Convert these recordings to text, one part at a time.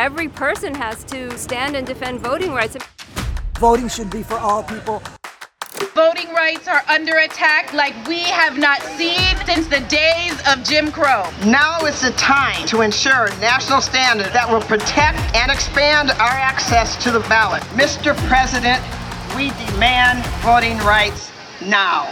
Every person has to stand and defend voting rights. Voting should be for all people. Voting rights are under attack like we have not seen since the days of Jim Crow. Now is the time to ensure national standards that will protect and expand our access to the ballot. Mr. President, we demand voting rights now.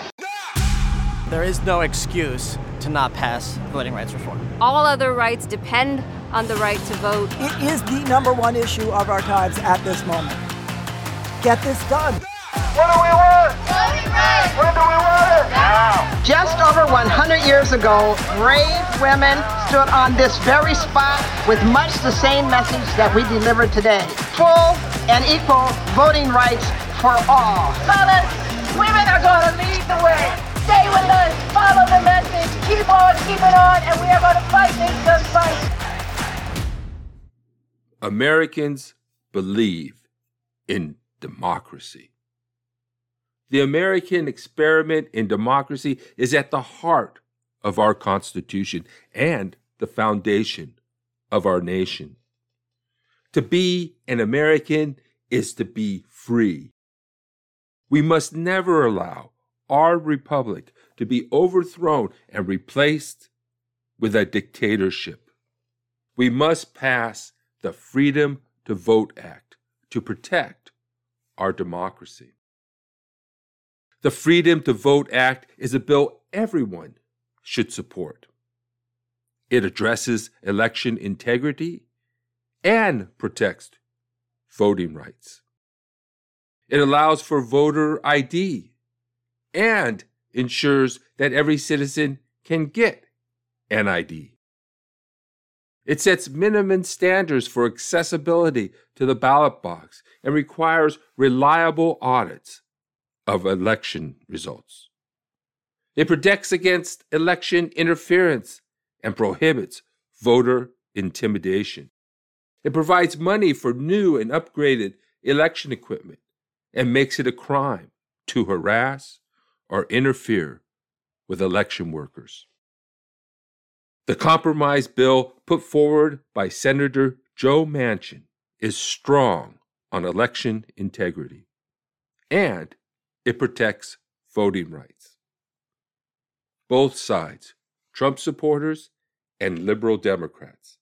There is no excuse to not pass voting rights reform. All other rights depend on the right to vote. It is the number one issue of our times at this moment. Get this done. What do we want? Voting rights. When do we want it? Now. Just over 100 years ago, brave women stood on this very spot with much the same message that we deliver today. Full and equal voting rights for all. Fellas, women are going to lead the way. Stay with us. Follow the message. Keep on keeping on, and we are going to fight this good fight. Americans believe in democracy. The American experiment in democracy is at the heart of our Constitution and the foundation of our nation. To be an American is to be free. We must never allow our republic to be overthrown and replaced with a dictatorship. We must pass the Freedom to Vote Act to protect our democracy. The Freedom to Vote Act is a bill everyone should support. It addresses election integrity and protects voting rights. It allows for voter ID and ensures that every citizen can get an ID. It sets minimum standards for accessibility to the ballot box and requires reliable audits of election results. It protects against election interference and prohibits voter intimidation. It provides money for new and upgraded election equipment and makes it a crime to harass or interfere with election workers. The compromise bill put forward by Senator Joe Manchin is strong on election integrity and it protects voting rights. Both sides, Trump supporters and liberal Democrats,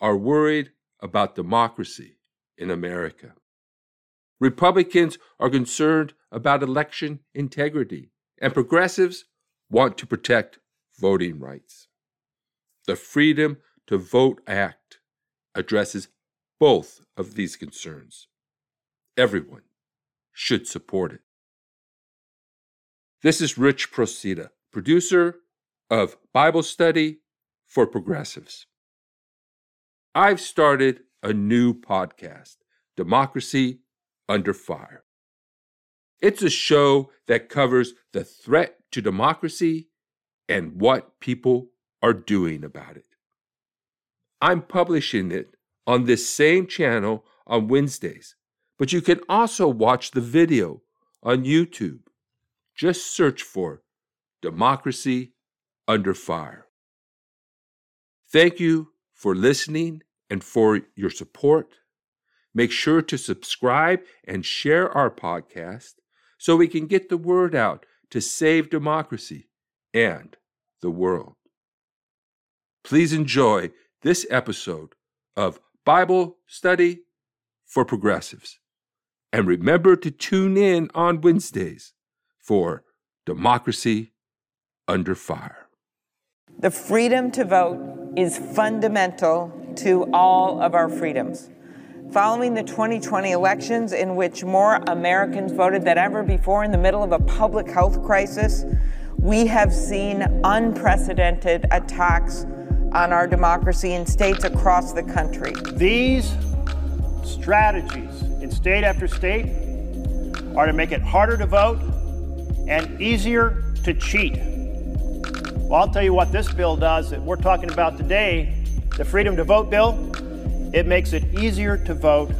are worried about democracy in America. Republicans are concerned about election integrity, and progressives want to protect voting rights. The Freedom to Vote Act addresses both of these concerns. Everyone should support it. This is Rich Procida, producer of Bible Study for Progressives. I've started a new podcast, Democracy Under Fire. It's a show that covers the threat to democracy and what people are doing about it. I'm publishing it on this same channel on Wednesdays, but you can also watch the video on YouTube. Just search for Democracy Under Fire. Thank you for listening and for your support. Make sure to subscribe and share our podcast so we can get the word out to save democracy and the world. Please enjoy this episode of Bible Study for Progressives. And remember to tune in on Wednesdays for Democracy Under Fire. The freedom to vote is fundamental to all of our freedoms. Following the 2020 elections, in which more Americans voted than ever before in the middle of a public health crisis, we have seen unprecedented attacks on our democracy in states across the country. These strategies in state after state are to make it harder to vote and easier to cheat. Well, I'll tell you what this bill does that we're talking about today the Freedom to Vote bill. It makes it easier to vote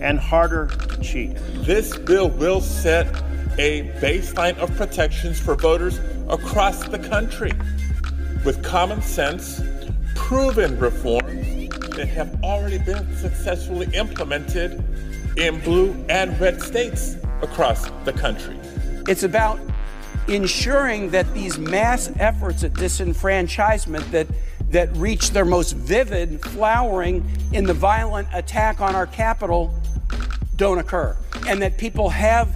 and harder to cheat. This bill will set a baseline of protections for voters across the country with common sense, proven reforms, that have already been successfully implemented in blue and red states across the country. It's about ensuring that these mass efforts at disenfranchisement that that reach their most vivid flowering in the violent attack on our Capitol don't occur and that people have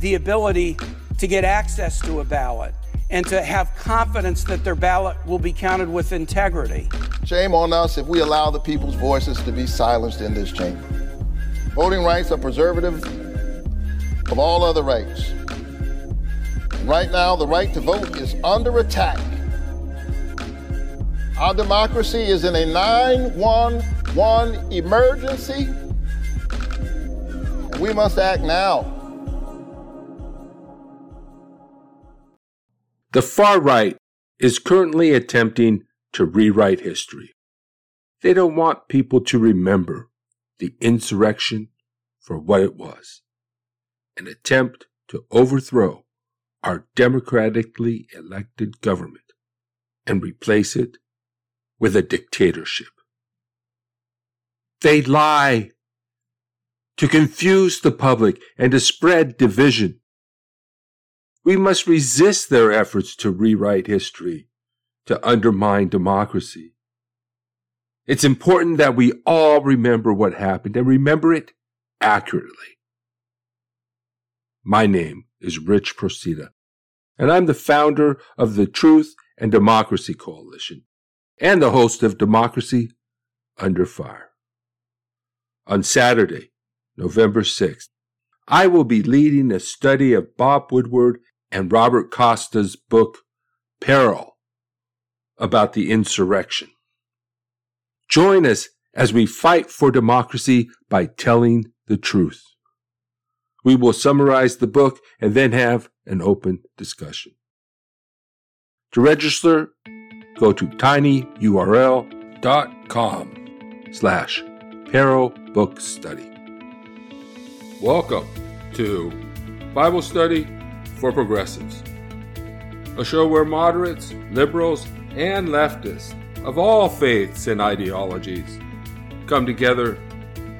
the ability to get access to a ballot and to have confidence that their ballot will be counted with integrity. Shame on us if we allow the people's voices to be silenced in this chamber. Voting rights are preservative of all other rights. Right now, the right to vote is under attack. Our democracy is in a 911 emergency, we must act now. The far right is currently attempting to rewrite history. They don't want people to remember the insurrection for what it was an attempt to overthrow our democratically elected government and replace it with a dictatorship. They lie to confuse the public and to spread division. We must resist their efforts to rewrite history, to undermine democracy. It's important that we all remember what happened and remember it accurately. My name is Rich Procida, and I'm the founder of the Truth and Democracy Coalition and the host of Democracy Under Fire. On Saturday, November 6th, I will be leading a study of Bob Woodward and Robert Costa's book, Peril, about the insurrection. Join us as we fight for democracy by telling the truth. We will summarize the book and then have an open discussion. To register, go to tinyurl.com slash Peril Book Study. Welcome to Bible Study for Progressives, a show where moderates, liberals, and leftists of all faiths and ideologies come together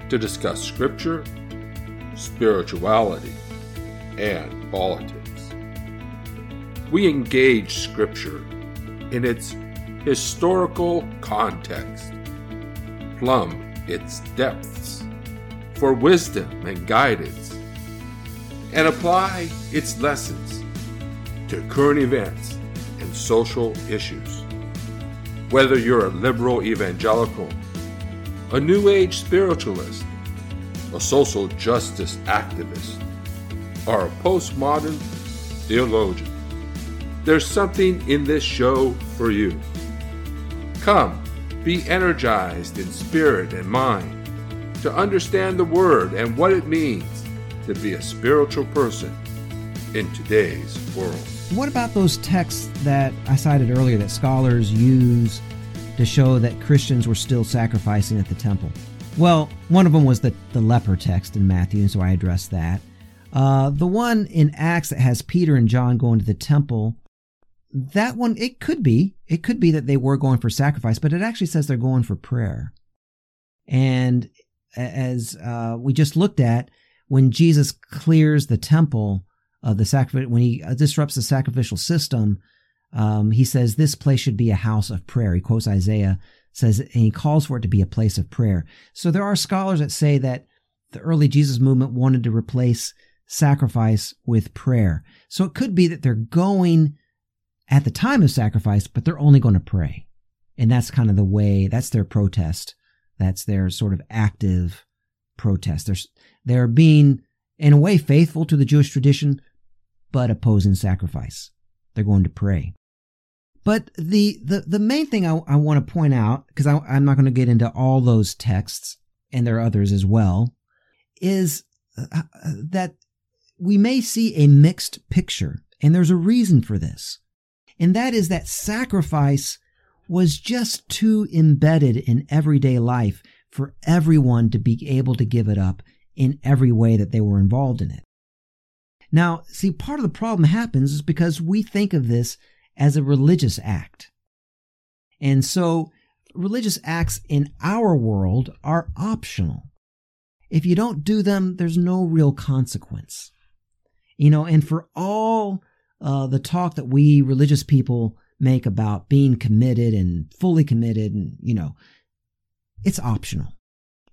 to discuss scripture, spirituality, and politics. We engage scripture in its historical context, plumb its depths for wisdom and guidance, and apply its lessons to current events and social issues. Whether you're a liberal evangelical, a New Age spiritualist, a social justice activist, or a postmodern theologian, there's something in this show for you. Come, be energized in spirit and mind to understand the Word and what it means to be a spiritual person in today's world. What about those texts that I cited earlier that scholars use to show that Christians were still sacrificing at the temple? Well, one of them was the, the leper text in Matthew, and so I addressed that. Uh, the one in Acts that has Peter and John going to the temple, that one, it could be. It could be that they were going for sacrifice, but it actually says they're going for prayer. And as uh, we just looked at, when Jesus clears the temple, of the sacrifice, when he uh, disrupts the sacrificial system, um, he says this place should be a house of prayer. He quotes Isaiah, says, and he calls for it to be a place of prayer. So there are scholars that say that the early Jesus movement wanted to replace sacrifice with prayer. So it could be that they're going at the time of sacrifice, but they're only going to pray. And that's kind of the way, that's their protest. That's their sort of active protest. They're, they're being, in a way, faithful to the Jewish tradition, but opposing sacrifice. They're going to pray. But the, the, the main thing I, I want to point out, because I'm not going to get into all those texts, and there are others as well, is uh, uh, that we may see a mixed picture. And there's a reason for this. And that is that sacrifice was just too embedded in everyday life for everyone to be able to give it up in every way that they were involved in it. Now, see, part of the problem happens is because we think of this as a religious act. And so religious acts in our world are optional. If you don't do them, there's no real consequence. You know, and for all uh, the talk that we religious people make about being committed and fully committed, and, you know, it's optional.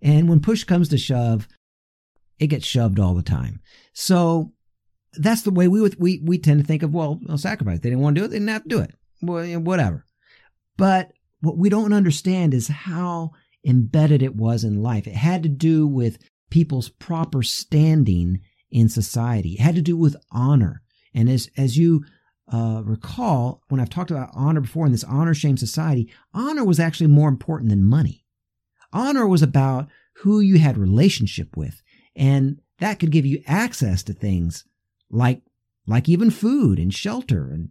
And when push comes to shove, it gets shoved all the time. So that's the way we we we tend to think of well, well sacrifice. They didn't want to do it, they didn't have to do it. Well, whatever. But what we don't understand is how embedded it was in life. It had to do with people's proper standing in society. It had to do with honor. And as as you uh, recall, when I've talked about honor before in this honor shame society, honor was actually more important than money. Honor was about who you had relationship with, and that could give you access to things like like even food and shelter and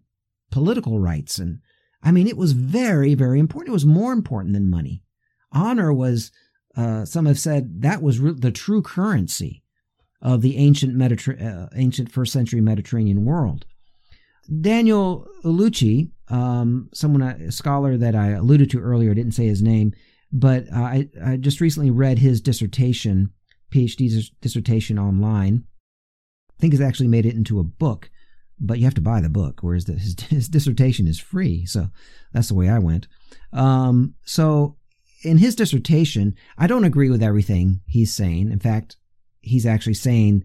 political rights and I mean it was very very important. It was more important than money. Honor was uh, some have said that was re- the true currency of the ancient Mediter- uh, ancient first century Mediterranean world. Daniel Ullucci um, someone a scholar that I alluded to earlier didn't say his name but uh, I, I just recently read his dissertation PhD dissertation online I think he's actually made it into a book, but you have to buy the book, whereas the, his, his dissertation is free. So that's the way I went. Um, so in his dissertation, I don't agree with everything he's saying. In fact, he's actually saying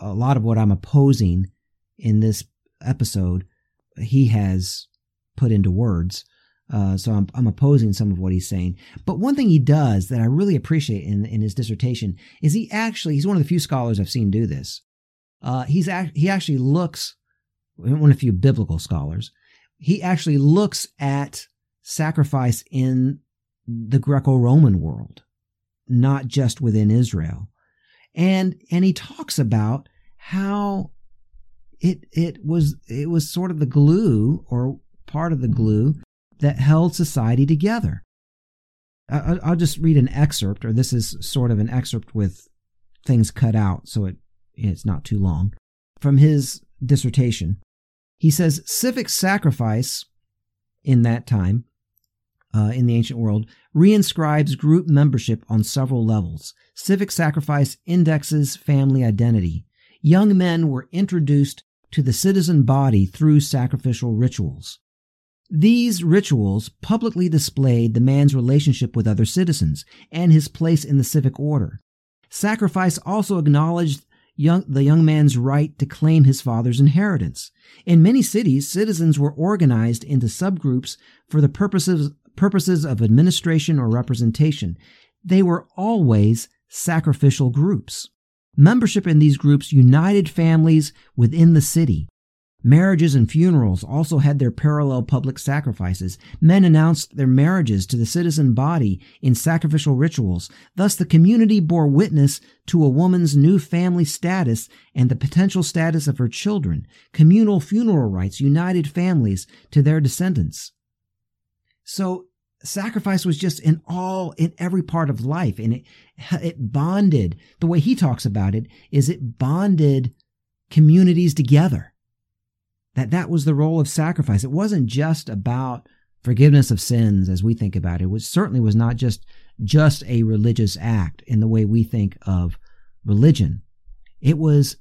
a lot of what I'm opposing in this episode, he has put into words. Uh, so I'm, I'm opposing some of what he's saying. But one thing he does that I really appreciate in, in his dissertation is he actually, he's one of the few scholars I've seen do this uh, he's act- he actually looks one of a few biblical scholars. He actually looks at sacrifice in the Greco-Roman world, not just within Israel, and and he talks about how it it was it was sort of the glue or part of the glue that held society together. I'll just read an excerpt, or this is sort of an excerpt with things cut out, so it it's not too long, from his dissertation. He says civic sacrifice in that time, uh, in the ancient world, reinscribes group membership on several levels. Civic sacrifice indexes family identity. Young men were introduced to the citizen body through sacrificial rituals. These rituals publicly displayed the man's relationship with other citizens and his place in the civic order. Sacrifice also acknowledged young, the young man's right to claim his father's inheritance. In many cities, citizens were organized into subgroups for the purposes, purposes of administration or representation. They were always sacrificial groups. Membership in these groups united families within the city, Marriages and funerals also had their parallel public sacrifices. Men announced their marriages to the citizen body in sacrificial rituals. Thus, the community bore witness to a woman's new family status and the potential status of her children. Communal funeral rites united families to their descendants. So, sacrifice was just in all, in every part of life, and it, it bonded. The way he talks about it is it bonded communities together that that was the role of sacrifice. It wasn't just about forgiveness of sins as we think about it. It was certainly was not just just a religious act in the way we think of religion. It was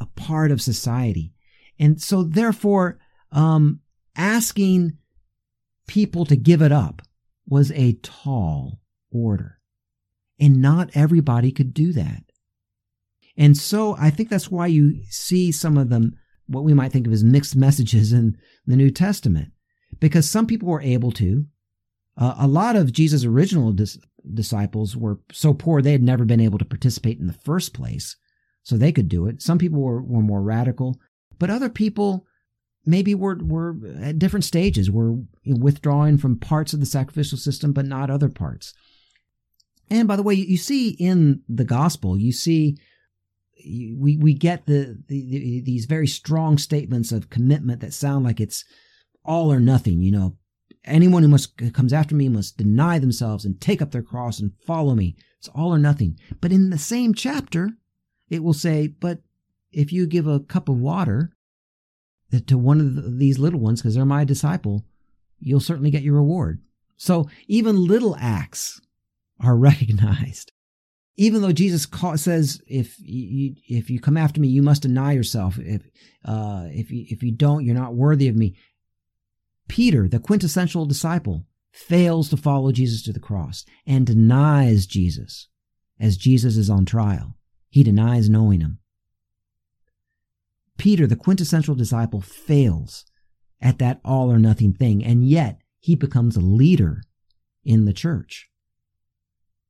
a part of society. And so therefore, um, asking people to give it up was a tall order. And not everybody could do that. And so I think that's why you see some of them what we might think of as mixed messages in the New Testament, because some people were able to. Uh, a lot of Jesus' original dis- disciples were so poor they had never been able to participate in the first place, so they could do it. Some people were, were more radical, but other people maybe were, were at different stages, were withdrawing from parts of the sacrificial system, but not other parts. And by the way, you see in the gospel, you see we we get the, the, the, these very strong statements of commitment that sound like it's all or nothing. You know, anyone who must comes after me must deny themselves and take up their cross and follow me. It's all or nothing. But in the same chapter, it will say, "But if you give a cup of water to one of these little ones, because they're my disciple, you'll certainly get your reward." So even little acts are recognized. Even though Jesus call, says, if you, if you come after me, you must deny yourself. If, uh, if you, if you don't, you're not worthy of me. Peter, the quintessential disciple, fails to follow Jesus to the cross and denies Jesus as Jesus is on trial. He denies knowing him. Peter, the quintessential disciple, fails at that all or nothing thing, and yet he becomes a leader in the church.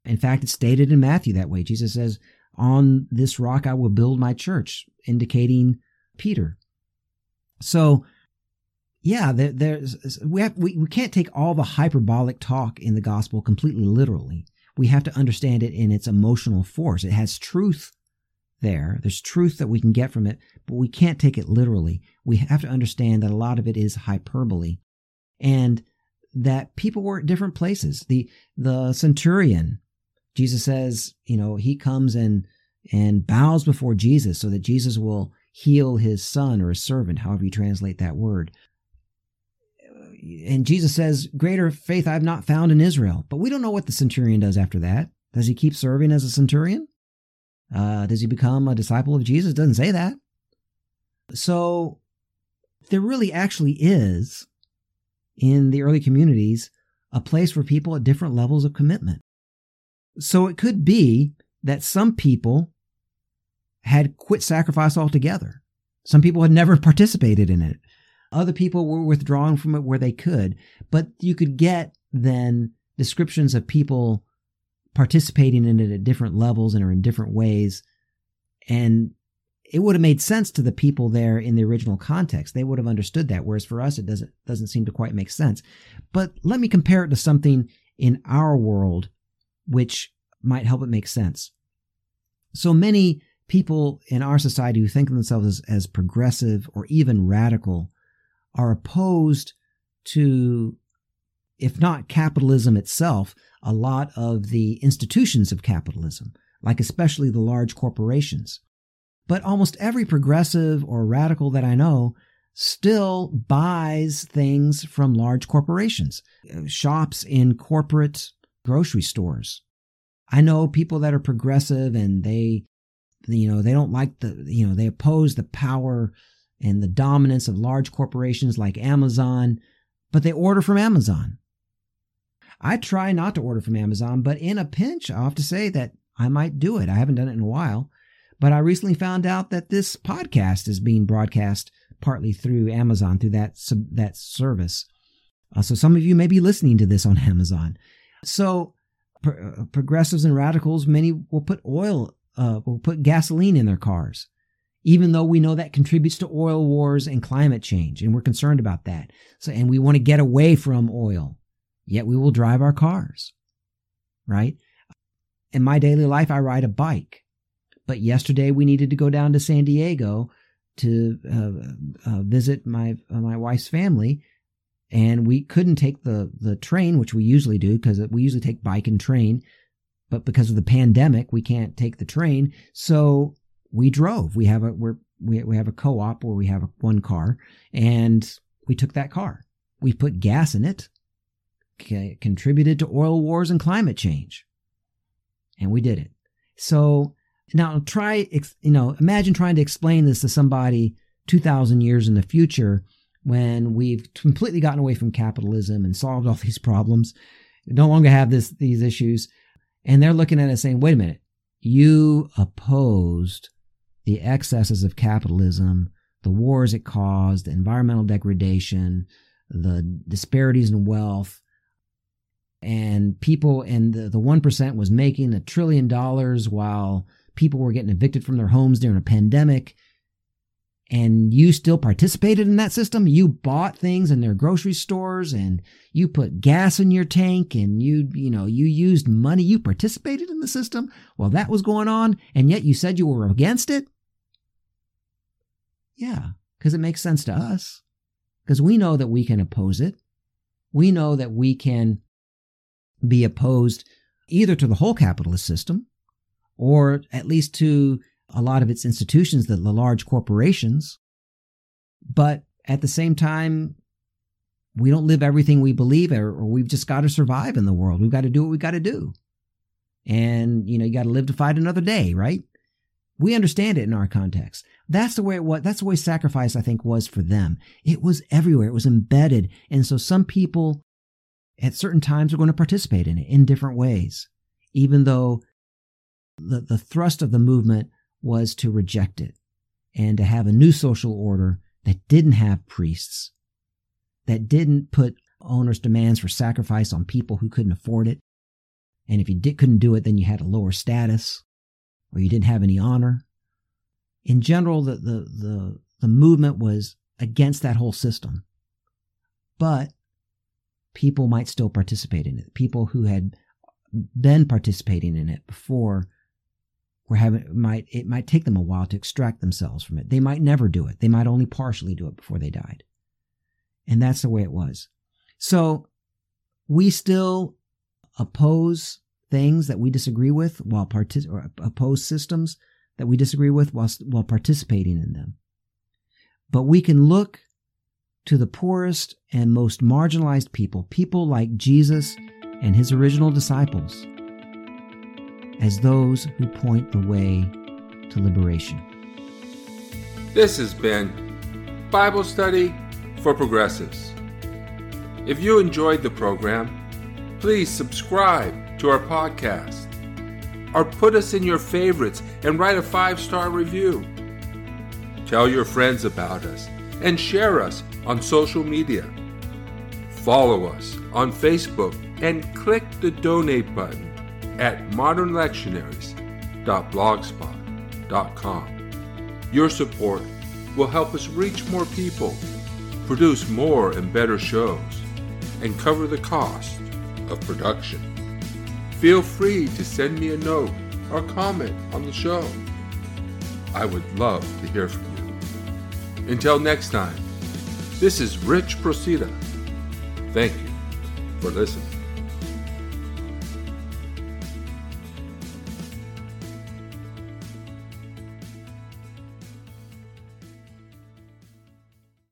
In fact, it's stated in Matthew that way. Jesus says, On this rock I will build my church, indicating Peter. So, yeah, there, there's we have we, we can't take all the hyperbolic talk in the gospel completely literally. We have to understand it in its emotional force. It has truth there. There's truth that we can get from it, but we can't take it literally. We have to understand that a lot of it is hyperbole and that people were at different places. The the centurion, Jesus says, you know, he comes and and bows before Jesus so that Jesus will heal his son or his servant, however you translate that word. And Jesus says, Greater faith I've not found in Israel. But we don't know what the centurion does after that. Does he keep serving as a centurion? Uh, does he become a disciple of Jesus? Doesn't say that. So there really actually is in the early communities a place for people at different levels of commitment. So it could be that some people had quit sacrifice altogether. Some people had never participated in it. Other people were withdrawn from it where they could. But you could get then descriptions of people participating in it at different levels and or in different ways. And it would have made sense to the people there in the original context. They would have understood that. Whereas for us, it doesn't, doesn't seem to quite make sense. But let me compare it to something in our world, which might help it make sense. So many people in our society who think of themselves as, as progressive or even radical are opposed to, if not capitalism itself, a lot of the institutions of capitalism, like especially the large corporations. But almost every progressive or radical that I know still buys things from large corporations, shops in corporate grocery stores. I know people that are progressive and they, you know, they don't like the, you know, they oppose the power and the dominance of large corporations like Amazon, but they order from Amazon. I try not to order from Amazon, but in a pinch, I'll have to say that I might do it. I haven't done it in a while, but I recently found out that this podcast is being broadcast partly through Amazon, through that, that service. Uh, so some of you may be listening to this on Amazon. So uh, progressives and radicals, many will put oil, uh, will put gasoline in their cars, even though we know that contributes to oil wars and climate change, and we're concerned about that. So, and we want to get away from oil yet we will drive our cars, right? In my daily life, I ride a bike. But yesterday we needed to go down to San Diego to uh, uh, visit my uh, my wife's family, and we couldn't take the the train, which we usually do because we usually take bike and train. But because of the pandemic, we can't take the train, so we drove. We have a we're, we we have a co-op where we have a, one car, and we took that car. We put gas in it contributed to oil wars and climate change. And we did it. So now try, you know, imagine trying to explain this to somebody 2,000 years in the future when we've completely gotten away from capitalism and solved all these problems. No longer have this, these issues. And they're looking at it saying, wait a minute, you opposed the excesses of capitalism, the wars it caused, the environmental degradation, the disparities in wealth, and people and the, the 1% was making a trillion dollars while people were getting evicted from their homes during a pandemic and you still participated in that system? You bought things in their grocery stores and you put gas in your tank and you you know you used money you participated in the system while that was going on and yet you said you were against it? Yeah because it makes sense to us. Because we know that we can oppose it. We know that we can be opposed either to the whole capitalist system or at least to a lot of its institutions, the, the large corporations. But at the same time, we don't live everything we believe or, or we've just got to survive in the world. We've got to do what we've got to do. And, you know, you got to live to fight another day, right? We understand it in our context. That's the way it was. That's the way sacrifice, I think, was for them. It was everywhere. It was embedded. And so some people at certain times are going to participate in it in different ways, even though the, the thrust of the movement was to reject it and to have a new social order that didn't have priests, that didn't put owners' demands for sacrifice on people who couldn't afford it. And if you did, couldn't do it, then you had a lower status or you didn't have any honor. In general, the, the, the, the movement was against that whole system. But people might still participate in it. People who had been participating in it before were having might it might take them a while to extract themselves from it. They might never do it. They might only partially do it before they died. And that's the way it was. So we still oppose things that we disagree with while partic- or oppose systems that we disagree with while, while participating in them. But we can look to the poorest and most marginalized people, people like Jesus and his original disciples, as those who point the way to liberation. This has been Bible Study for Progressives. If you enjoyed the program, please subscribe to our podcast or put us in your favorites and write a five star review. Tell your friends about us and share us on social media. Follow us on Facebook and click the donate button at modernlectionaries.blogspot.com. Your support will help us reach more people, produce more and better shows, and cover the cost of production. Feel free to send me a note or comment on the show. I would love to hear from you. Until next time, this is Rich Procida. Thank you for listening.